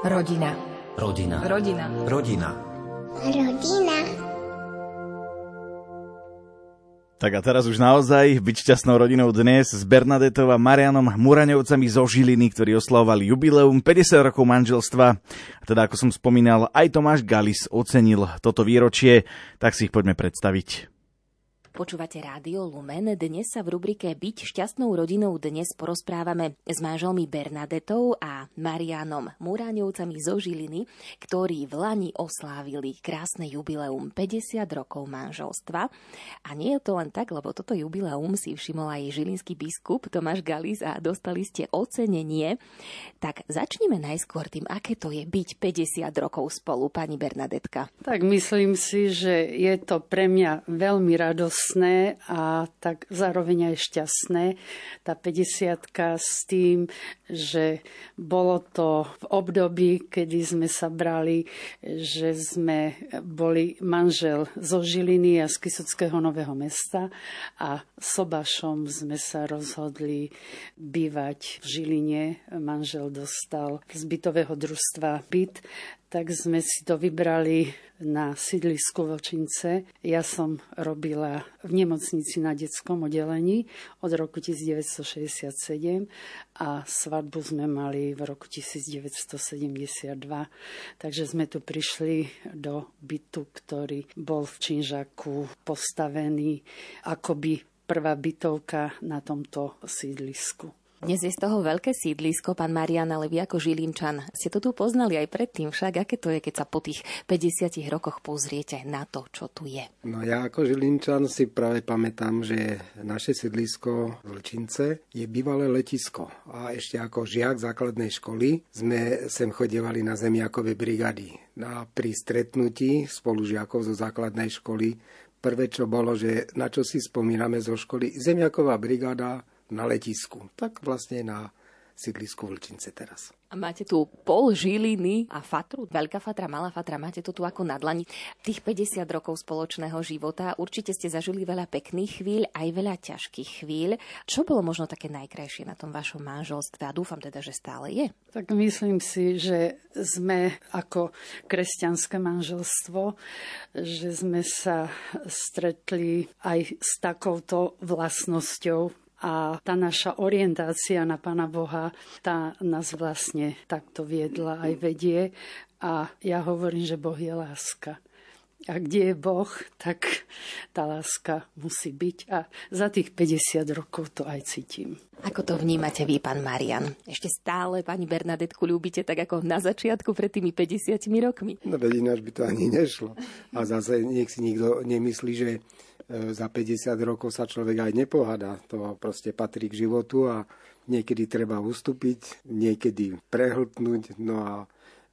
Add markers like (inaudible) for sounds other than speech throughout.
Rodina. Rodina. Rodina. Rodina. Rodina. Tak a teraz už naozaj byť šťastnou rodinou dnes s Bernadetou a Marianom Muraňovcami zo Žiliny, ktorí oslavovali jubileum 50 rokov manželstva. A teda, ako som spomínal, aj Tomáš Galis ocenil toto výročie, tak si ich poďme predstaviť. Počúvate Rádio Lumen. Dnes sa v rubrike Byť šťastnou rodinou dnes porozprávame s manželmi Bernadetou a Marianom Muráňovcami zo Žiliny, ktorí v Lani oslávili krásne jubileum 50 rokov manželstva. A nie je to len tak, lebo toto jubileum si všimol aj žilinský biskup Tomáš Galis a dostali ste ocenenie. Tak začneme najskôr tým, aké to je byť 50 rokov spolu, pani Bernadetka. Tak myslím si, že je to pre mňa veľmi radosť radosné a tak zároveň aj šťastné. Tá 50 s tým, že bolo to v období, kedy sme sa brali, že sme boli manžel zo Žiliny a z Kysockého Nového mesta a sobašom sme sa rozhodli bývať v Žiline. Manžel dostal z bytového družstva byt tak sme si to vybrali na sídlisku Vočince. Ja som robila v nemocnici na detskom oddelení od roku 1967 a svadbu sme mali v roku 1972. Takže sme tu prišli do bytu, ktorý bol v Činžaku postavený akoby prvá bytovka na tomto sídlisku. Dnes je z toho veľké sídlisko, pán Marian, ale vy ako Žilinčan ste to tu poznali aj predtým však. Aké to je, keď sa po tých 50 rokoch pozriete na to, čo tu je? No ja ako Žilinčan si práve pamätám, že naše sídlisko v Lčince je bývalé letisko. A ešte ako žiak základnej školy sme sem chodievali na zemiakové brigady. A pri stretnutí spolužiakov zo základnej školy prvé, čo bolo, že na čo si spomíname zo školy, zemiaková brigáda na letisku, tak vlastne na sídlisku Vlčince teraz. A máte tu pol Žiliny a Fatru, veľká Fatra, malá Fatra, máte to tu ako nadlani. Tých 50 rokov spoločného života, určite ste zažili veľa pekných chvíľ, aj veľa ťažkých chvíľ. Čo bolo možno také najkrajšie na tom vašom manželstve a dúfam teda, že stále je? Tak myslím si, že sme ako kresťanské manželstvo, že sme sa stretli aj s takouto vlastnosťou a tá naša orientácia na Pána Boha, tá nás vlastne takto viedla aj vedie a ja hovorím, že Boh je láska. A kde je Boh, tak tá láska musí byť. A za tých 50 rokov to aj cítim. Ako to vnímate vy, pán Marian? Ešte stále pani Bernadetku ľúbite tak ako na začiatku pred tými 50 rokmi? No veď ináč by to ani nešlo. A zase nech si nikto nemyslí, že E, za 50 rokov sa človek aj nepohada. To proste patrí k životu a niekedy treba ustúpiť, niekedy prehltnúť. No a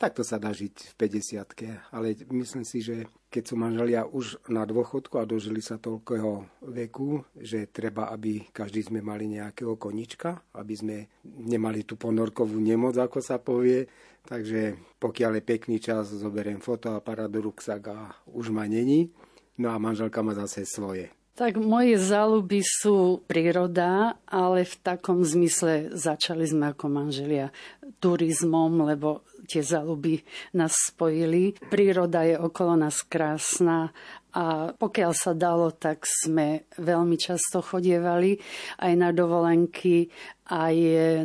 takto sa dá žiť v 50 Ale myslím si, že keď sú manželia už na dôchodku a dožili sa toľkého veku, že treba, aby každý sme mali nejakého konička, aby sme nemali tú ponorkovú nemoc, ako sa povie. Takže pokiaľ je pekný čas, zoberiem fotoaparát do ruksak a už ma není. No a manželka má zase svoje. Tak moje záľuby sú príroda, ale v takom zmysle začali sme ako manželia turizmom, lebo tie záľuby nás spojili. Príroda je okolo nás krásna a pokiaľ sa dalo, tak sme veľmi často chodievali aj na dovolenky, aj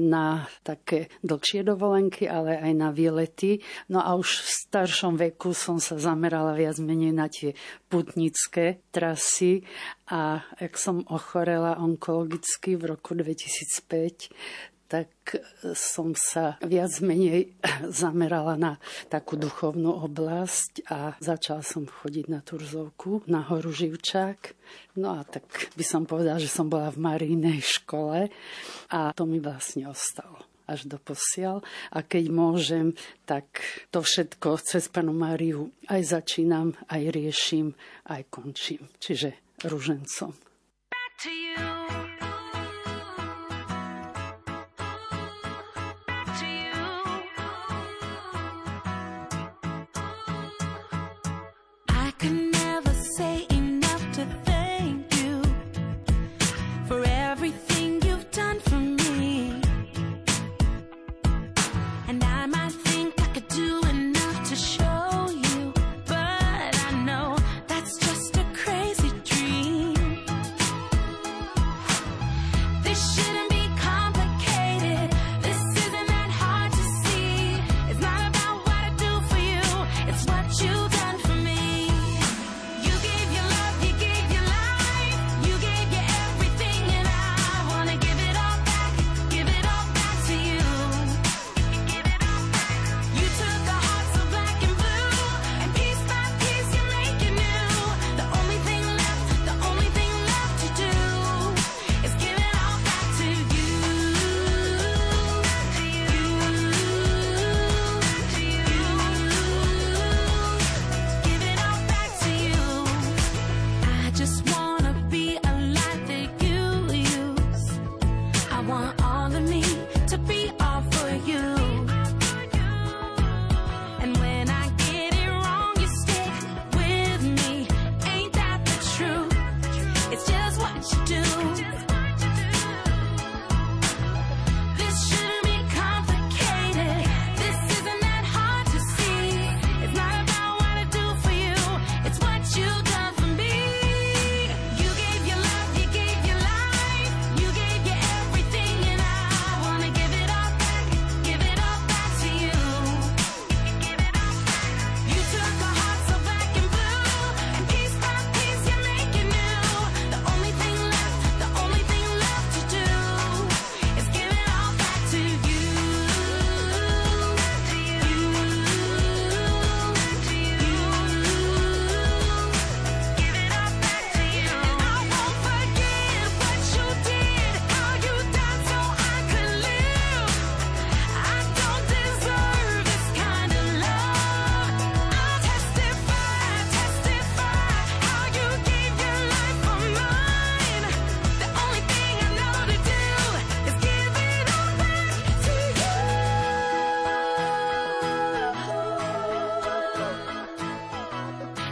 na také dlhšie dovolenky, ale aj na výlety. No a už v staršom veku som sa zamerala viac menej na tie putnické trasy a ak som ochorela onkologicky v roku 2005, tak som sa viac menej (laughs) zamerala na takú duchovnú oblasť a začala som chodiť na Turzovku, na horu Živčák. No a tak by som povedala, že som bola v Marínej škole a to mi vlastne ostalo až do posiaľ. A keď môžem, tak to všetko cez panu Máriu aj začínam, aj riešim, aj končím. Čiže ružencom. Back to you.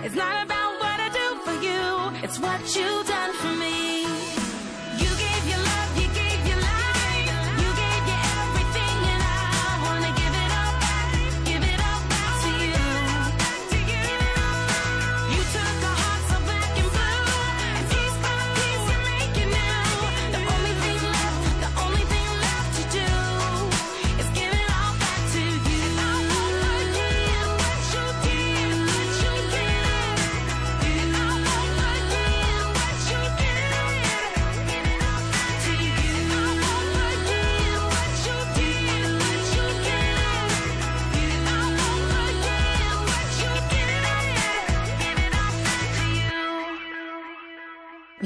It's not about what I do for you, it's what you do.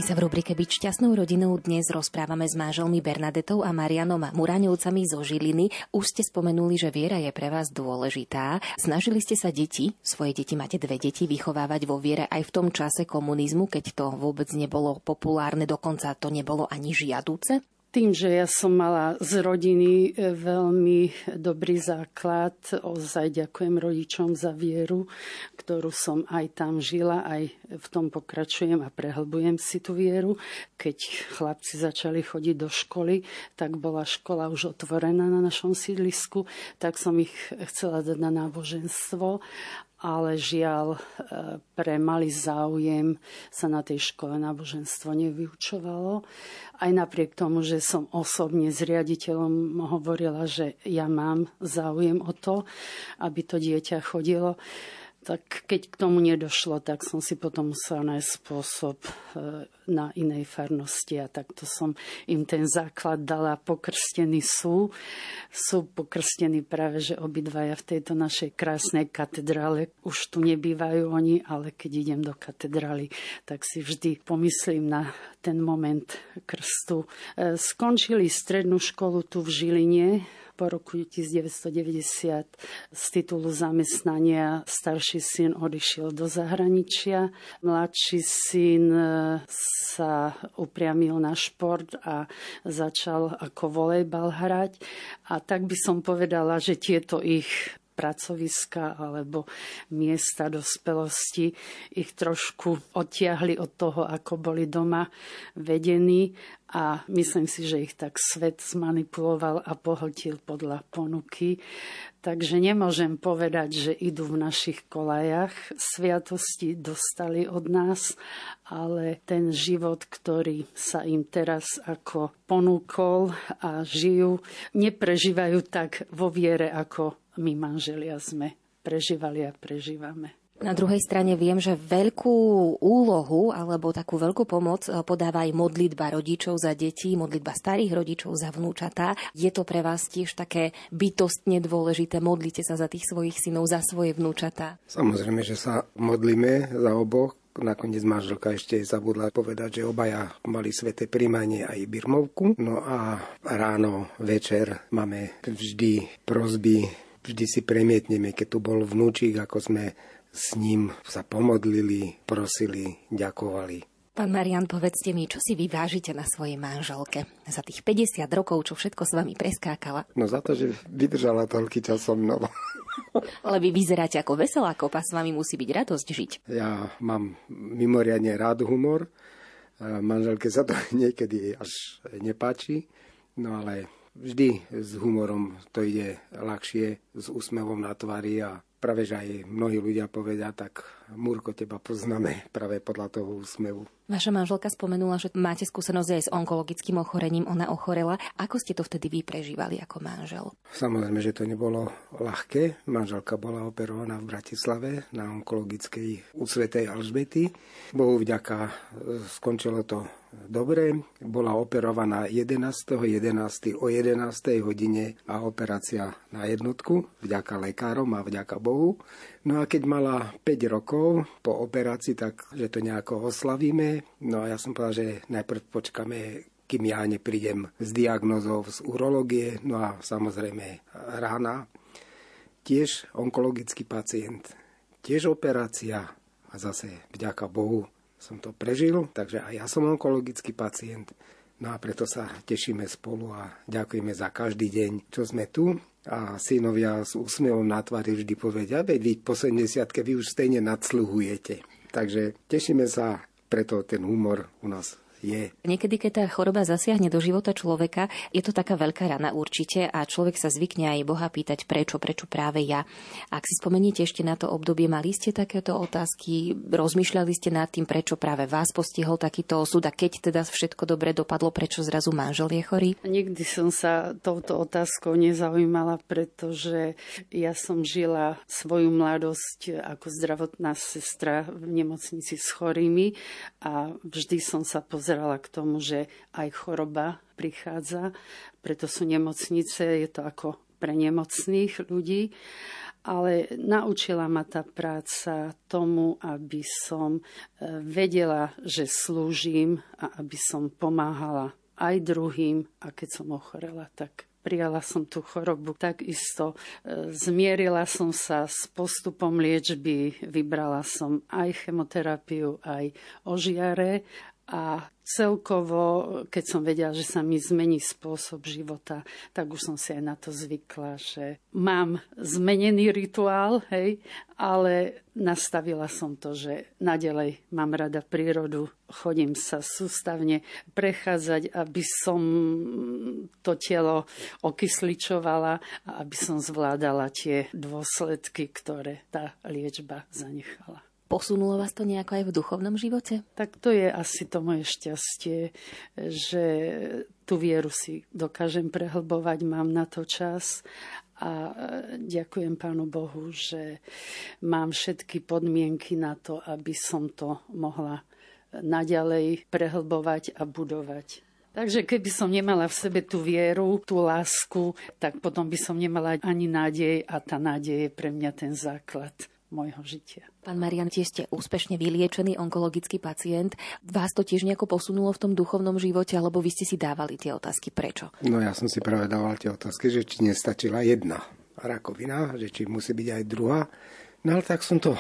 Sa v rubrike Byť šťastnou rodinou dnes rozprávame s máželmi Bernadetou a Marianom Muraňovcami zo Žiliny. Už ste spomenuli, že viera je pre vás dôležitá. Snažili ste sa deti, svoje deti máte dve deti, vychovávať vo viere aj v tom čase komunizmu, keď to vôbec nebolo populárne, dokonca to nebolo ani žiaduce? Tým, že ja som mala z rodiny e, veľmi dobrý základ, ozaj ďakujem rodičom za vieru, ktorú som aj tam žila, aj v tom pokračujem a prehlbujem si tú vieru. Keď chlapci začali chodiť do školy, tak bola škola už otvorená na našom sídlisku, tak som ich chcela dať na náboženstvo ale žiaľ e, pre malý záujem sa na tej škole náboženstvo nevyučovalo. Aj napriek tomu, že som osobne s riaditeľom hovorila, že ja mám záujem o to, aby to dieťa chodilo, tak keď k tomu nedošlo, tak som si potom musela nájsť spôsob e, na inej farnosti a takto som im ten základ dala. Pokrstení sú, sú pokrstení práve, že obidvaja v tejto našej krásnej katedrále. Už tu nebývajú oni, ale keď idem do katedrály, tak si vždy pomyslím na ten moment krstu. E, skončili strednú školu tu v Žiline, po roku 1990 z titulu zamestnania starší syn odišiel do zahraničia. Mladší syn e, sa upriamil na šport a začal ako volejbal hrať. A tak by som povedala, že tieto ich pracoviska alebo miesta dospelosti ich trošku odtiahli od toho, ako boli doma vedení a myslím si, že ich tak svet zmanipuloval a pohltil podľa ponuky. Takže nemôžem povedať, že idú v našich kolajach. Sviatosti dostali od nás, ale ten život, ktorý sa im teraz ako ponúkol a žijú, neprežívajú tak vo viere, ako my manželia sme prežívali a prežívame. Na druhej strane viem, že veľkú úlohu alebo takú veľkú pomoc eh, podáva aj modlitba rodičov za deti, modlitba starých rodičov za vnúčatá. Je to pre vás tiež také bytostne dôležité? Modlite sa za tých svojich synov, za svoje vnúčatá? Samozrejme, že sa modlíme za oboch. Nakoniec manželka ešte zabudla povedať, že obaja mali sveté príjmanie aj birmovku. No a ráno, večer máme vždy prozby vždy si premietneme, keď tu bol vnúčik, ako sme s ním sa pomodlili, prosili, ďakovali. Pán Marian, povedzte mi, čo si vyvážite na svojej manželke za tých 50 rokov, čo všetko s vami preskákala? No za to, že vydržala toľký čas so mnou. (laughs) Ale vy vyzeráte ako veselá kopa, s vami musí byť radosť žiť. Ja mám mimoriadne rád humor. Manželke sa to (laughs) niekedy až nepáči, no ale vždy s humorom to ide ľahšie, s úsmevom na tvári a práve, že aj mnohí ľudia povedia, tak Murko, teba poznáme práve podľa toho úsmevu. Vaša manželka spomenula, že máte skúsenosť aj s onkologickým ochorením. Ona ochorela. Ako ste to vtedy vy prežívali ako manžel? Samozrejme, že to nebolo ľahké. Manželka bola operovaná v Bratislave na onkologickej u Svetej Alžbety. Bohu vďaka e, skončilo to dobre. Bola operovaná 11.11. 11. o 11. hodine a operácia na jednotku. Vďaka lekárom a vďaka Bohu. No a keď mala 5 rokov po operácii, tak že to nejako oslavíme. No a ja som povedal, že najprv počkáme kým ja neprídem s diagnozou z urológie, no a samozrejme rána. Tiež onkologický pacient, tiež operácia a zase vďaka Bohu som to prežil, takže aj ja som onkologický pacient. No a preto sa tešíme spolu a ďakujeme za každý deň, čo sme tu a synovia s úsmevom na tvári vždy povedia, veď vy po 70 vy už stejne nadsluhujete. Takže tešíme sa preto ten humor u nás je. Niekedy, keď tá choroba zasiahne do života človeka, je to taká veľká rana určite a človek sa zvykne aj Boha pýtať, prečo, prečo práve ja. Ak si spomeniete ešte na to obdobie, mali ste takéto otázky, rozmýšľali ste nad tým, prečo práve vás postihol takýto osud a keď teda všetko dobre dopadlo, prečo zrazu manžel je chorý? Nikdy som sa touto otázkou nezaujímala, pretože ja som žila svoju mladosť ako zdravotná sestra v nemocnici s chorými a vždy som sa pozerala pozerala k tomu, že aj choroba prichádza, preto sú nemocnice, je to ako pre nemocných ľudí, ale naučila ma tá práca tomu, aby som e, vedela, že slúžim a aby som pomáhala aj druhým. A keď som ochorela, tak prijala som tú chorobu. Takisto e, zmierila som sa s postupom liečby, vybrala som aj chemoterapiu, aj ožiare a celkovo, keď som vedela, že sa mi zmení spôsob života, tak už som si aj na to zvykla, že mám zmenený rituál, hej, ale nastavila som to, že nadalej mám rada prírodu, chodím sa sústavne prechádzať, aby som to telo okysličovala a aby som zvládala tie dôsledky, ktoré tá liečba zanechala. Posunulo vás to nejako aj v duchovnom živote? Tak to je asi to moje šťastie, že tú vieru si dokážem prehlbovať, mám na to čas a ďakujem Pánu Bohu, že mám všetky podmienky na to, aby som to mohla naďalej prehlbovať a budovať. Takže keby som nemala v sebe tú vieru, tú lásku, tak potom by som nemala ani nádej a tá nádej je pre mňa ten základ môjho žitia. Pán Marian, tiež ste úspešne vyliečený onkologický pacient. Vás to tiež nejako posunulo v tom duchovnom živote, alebo vy ste si dávali tie otázky? Prečo? No ja som si práve dával tie otázky, že či nestačila jedna rakovina, že či musí byť aj druhá. No ale tak som to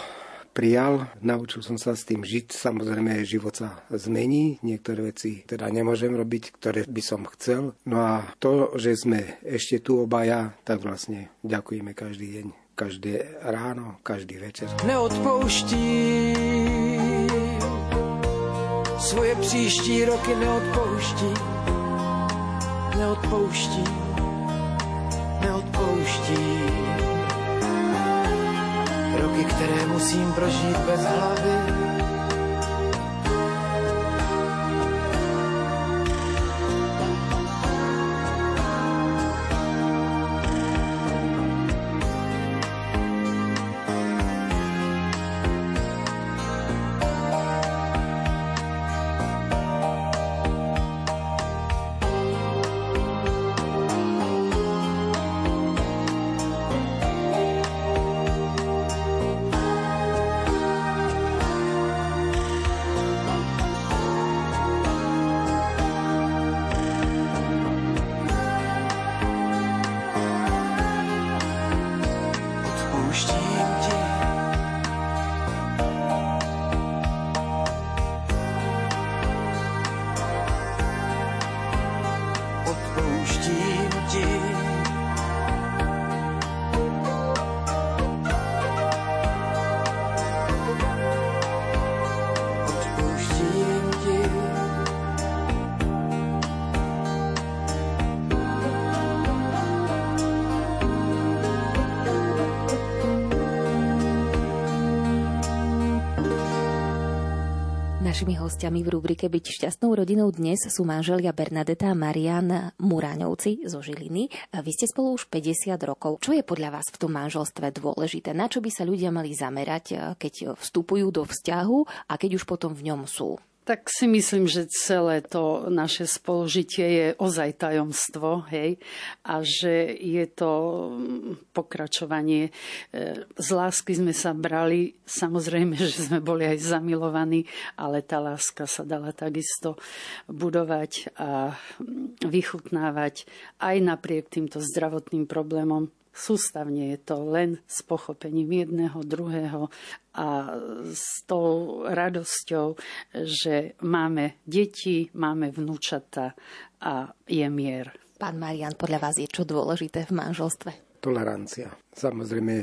prijal, naučil som sa s tým žiť. Samozrejme, život sa zmení, niektoré veci teda nemôžem robiť, ktoré by som chcel. No a to, že sme ešte tu obaja, tak vlastne ďakujeme každý deň každé ráno, každý večer. Neodpouští, svoje příští roky neodpouští, neodpouští, neodpouští. Roky, které musím prožít bez hlavy, Našimi hostiami v rubrike Byť šťastnou rodinou dnes sú manželia Bernadeta a Marian Muráňovci zo Žiliny. Vy ste spolu už 50 rokov. Čo je podľa vás v tom manželstve dôležité? Na čo by sa ľudia mali zamerať, keď vstupujú do vzťahu a keď už potom v ňom sú? Tak si myslím, že celé to naše spolužitie je ozaj tajomstvo, hej, a že je to mm, pokračovanie. E, z lásky sme sa brali, samozrejme, (laughs) že sme boli aj zamilovaní, ale tá láska sa dala takisto budovať a mm, vychutnávať aj napriek týmto zdravotným problémom sústavne je to len s pochopením jedného, druhého a s tou radosťou, že máme deti, máme vnúčata a je mier. Pán Marian, podľa vás je čo dôležité v manželstve? Tolerancia. Samozrejme,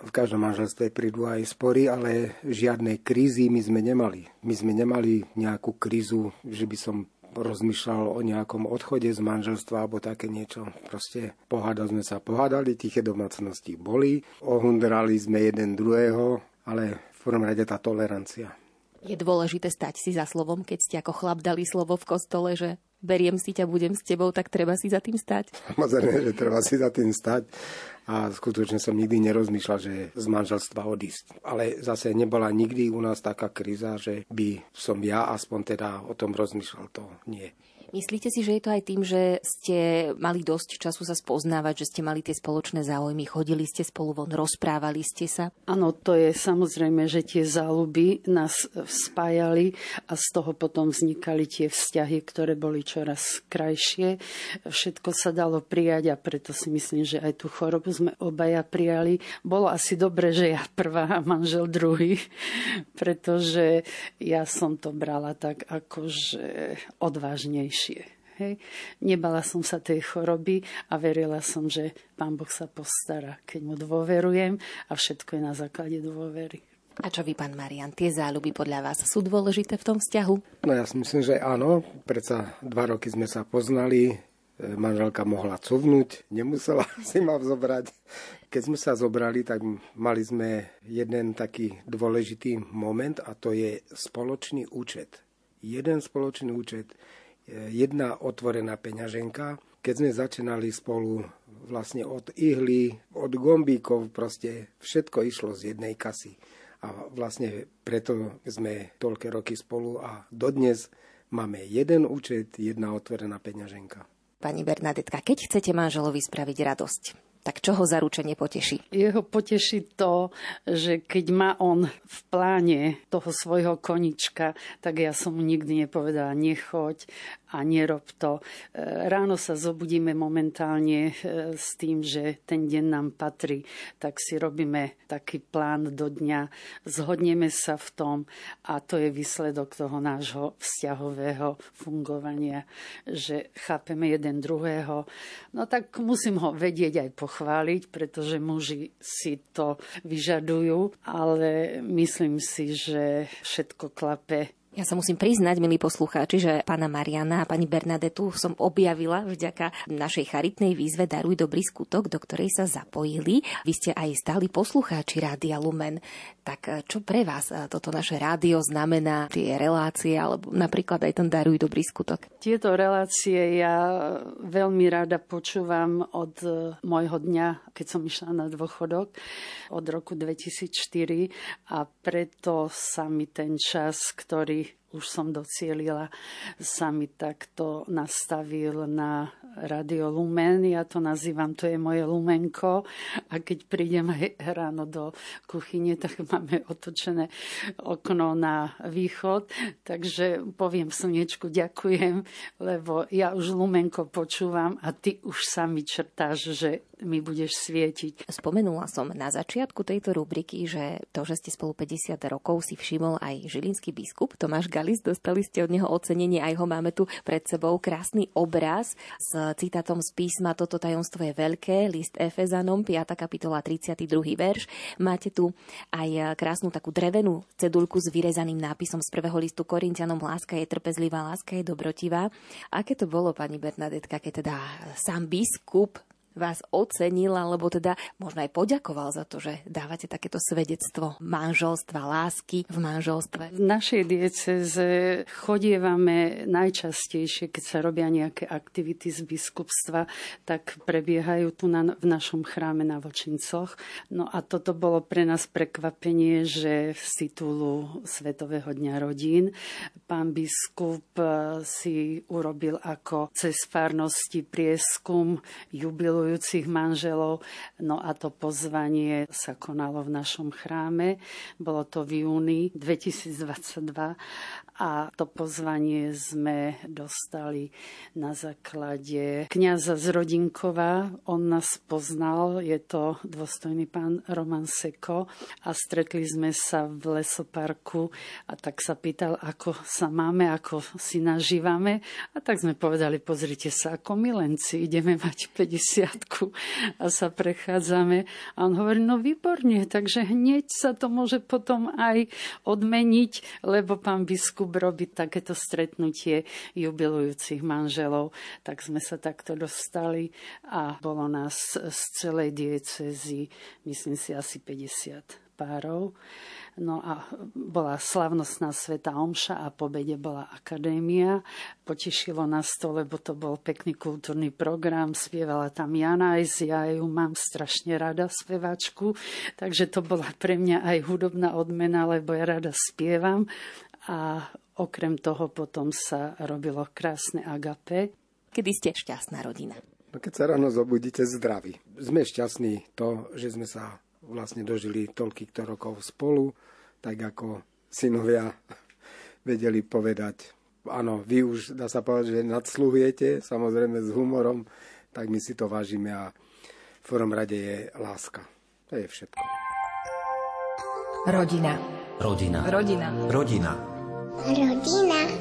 v každom manželstve prídu aj spory, ale žiadne krízy my sme nemali. My sme nemali nejakú krízu, že by som rozmýšľal o nejakom odchode z manželstva alebo také niečo. Proste pohádali sme sa, pohádali, tiché domácnosti boli, ohundrali sme jeden druhého, ale v prvom rade tá tolerancia. Je dôležité stať si za slovom, keď ste ako chlap dali slovo v kostole, že beriem si ťa, budem s tebou, tak treba si za tým stať? Samozrejme, že treba si za tým stať a skutočne som nikdy nerozmýšľal, že z manželstva odísť. Ale zase nebola nikdy u nás taká kríza, že by som ja aspoň teda o tom rozmýšľal, to nie. Myslíte si, že je to aj tým, že ste mali dosť času sa spoznávať, že ste mali tie spoločné záujmy, chodili ste spolu von, rozprávali ste sa? Áno, to je samozrejme, že tie záľuby nás spájali a z toho potom vznikali tie vzťahy, ktoré boli čoraz krajšie. Všetko sa dalo prijať a preto si myslím, že aj tú chorobu sme obaja prijali. Bolo asi dobre, že ja prvá a manžel druhý, pretože ja som to brala tak akože odvážnejšie lepšie. Hej. Nebala som sa tej choroby a verila som, že Pán Boh sa postará, keď mu dôverujem a všetko je na základe dôvery. A čo vy, pán Marian, tie záľuby podľa vás sú dôležité v tom vzťahu? No ja si myslím, že áno. Predsa dva roky sme sa poznali, e, manželka mohla cuvnúť, nemusela (laughs) si ma vzobrať. Keď sme sa zobrali, tak mali sme jeden taký dôležitý moment a to je spoločný účet. Jeden spoločný účet jedna otvorená peňaženka. Keď sme začínali spolu vlastne od ihly, od gombíkov, proste všetko išlo z jednej kasy. A vlastne preto sme toľké roky spolu a dodnes máme jeden účet, jedna otvorená peňaženka. Pani Bernadetka, keď chcete manželovi spraviť radosť, tak čo ho zaručenie poteší? Jeho poteší to, že keď má on v pláne toho svojho konička, tak ja som mu nikdy nepovedala nechoď a nerob to. E, ráno sa zobudíme momentálne e, s tým, že ten deň nám patrí, tak si robíme taký plán do dňa, zhodneme sa v tom a to je výsledok toho nášho vzťahového fungovania, že chápeme jeden druhého. No tak musím ho vedieť aj pochváliť, pretože muži si to vyžadujú, ale myslím si, že všetko klape ja sa musím priznať, milí poslucháči, že pána Mariana a pani Bernadetu som objavila vďaka našej charitnej výzve Daruj dobrý skutok, do ktorej sa zapojili. Vy ste aj stáli poslucháči Rádia Lumen. Tak eh, čo pre vás eh, toto naše rádio znamená, tie relácie, alebo napríklad aj ten Daruj dobrý skutok? Tieto relácie ja veľmi rada počúvam od eh, môjho dňa, keď som išla na dôchodok, od roku 2004 a preto sa mi ten čas, ktorý už som docielila, sa mi takto nastavil na Radio Lumen. Ja to nazývam, to je moje lumenko. A keď prídem aj ráno do kuchyne, tak máme otočené okno na východ. Takže poviem slnečku ďakujem, lebo ja už lumenko počúvam a ty už sa mi črtáš, že mi budeš svietiť. Spomenula som na začiatku tejto rubriky, že to, že ste spolu 50 rokov si všimol aj žilinský biskup Tomáš Galis, dostali ste od neho ocenenie, aj ho máme tu pred sebou. Krásny obraz s citátom z písma Toto tajomstvo je veľké, list Efezanom, 5. kapitola, 32. verš. Máte tu aj krásnu takú drevenú cedulku s vyrezaným nápisom z prvého listu Korintianom Láska je trpezlivá, láska je dobrotivá. Aké to bolo, pani Bernadetka, keď teda sám biskup vás ocenil, alebo teda možno aj poďakoval za to, že dávate takéto svedectvo manželstva, lásky v manželstve? V našej dieceze chodievame najčastejšie, keď sa robia nejaké aktivity z biskupstva, tak prebiehajú tu na, v našom chráme na Vočincoch. No a toto bolo pre nás prekvapenie, že z titulu Svetového dňa rodín pán biskup si urobil ako cez farnosti prieskum jubilu milujúcich manželov. No a to pozvanie sa konalo v našom chráme. Bolo to v júni 2022 a to pozvanie sme dostali na základe kniaza z Rodinkova. On nás poznal, je to dôstojný pán Roman Seko a stretli sme sa v lesoparku a tak sa pýtal, ako sa máme, ako si nažívame a tak sme povedali, pozrite sa, ako milenci, ideme mať 50 poriadku a sa prechádzame. A on hovorí, no výborne, takže hneď sa to môže potom aj odmeniť, lebo pán biskup robí takéto stretnutie jubilujúcich manželov. Tak sme sa takto dostali a bolo nás z celej diecezy, myslím si, asi 50 párov. No a bola slavnostná Sveta Omša a po bede bola akadémia. Potešilo nás to, lebo to bol pekný kultúrny program. Spievala tam Jana aj ja ju mám strašne rada, spevačku. Takže to bola pre mňa aj hudobná odmena, lebo ja rada spievam. A okrem toho potom sa robilo krásne agape. Kedy ste šťastná rodina? No keď sa ráno zobudíte zdraví. Sme šťastní to, že sme sa vlastne dožili toľkýchto rokov spolu, tak ako synovia (laughs) vedeli povedať, áno, vy už, dá sa povedať, že nadsluhujete, samozrejme s humorom, tak my si to vážime a v prvom rade je láska. To je všetko. Rodina. Rodina. Rodina. Rodina. Rodina.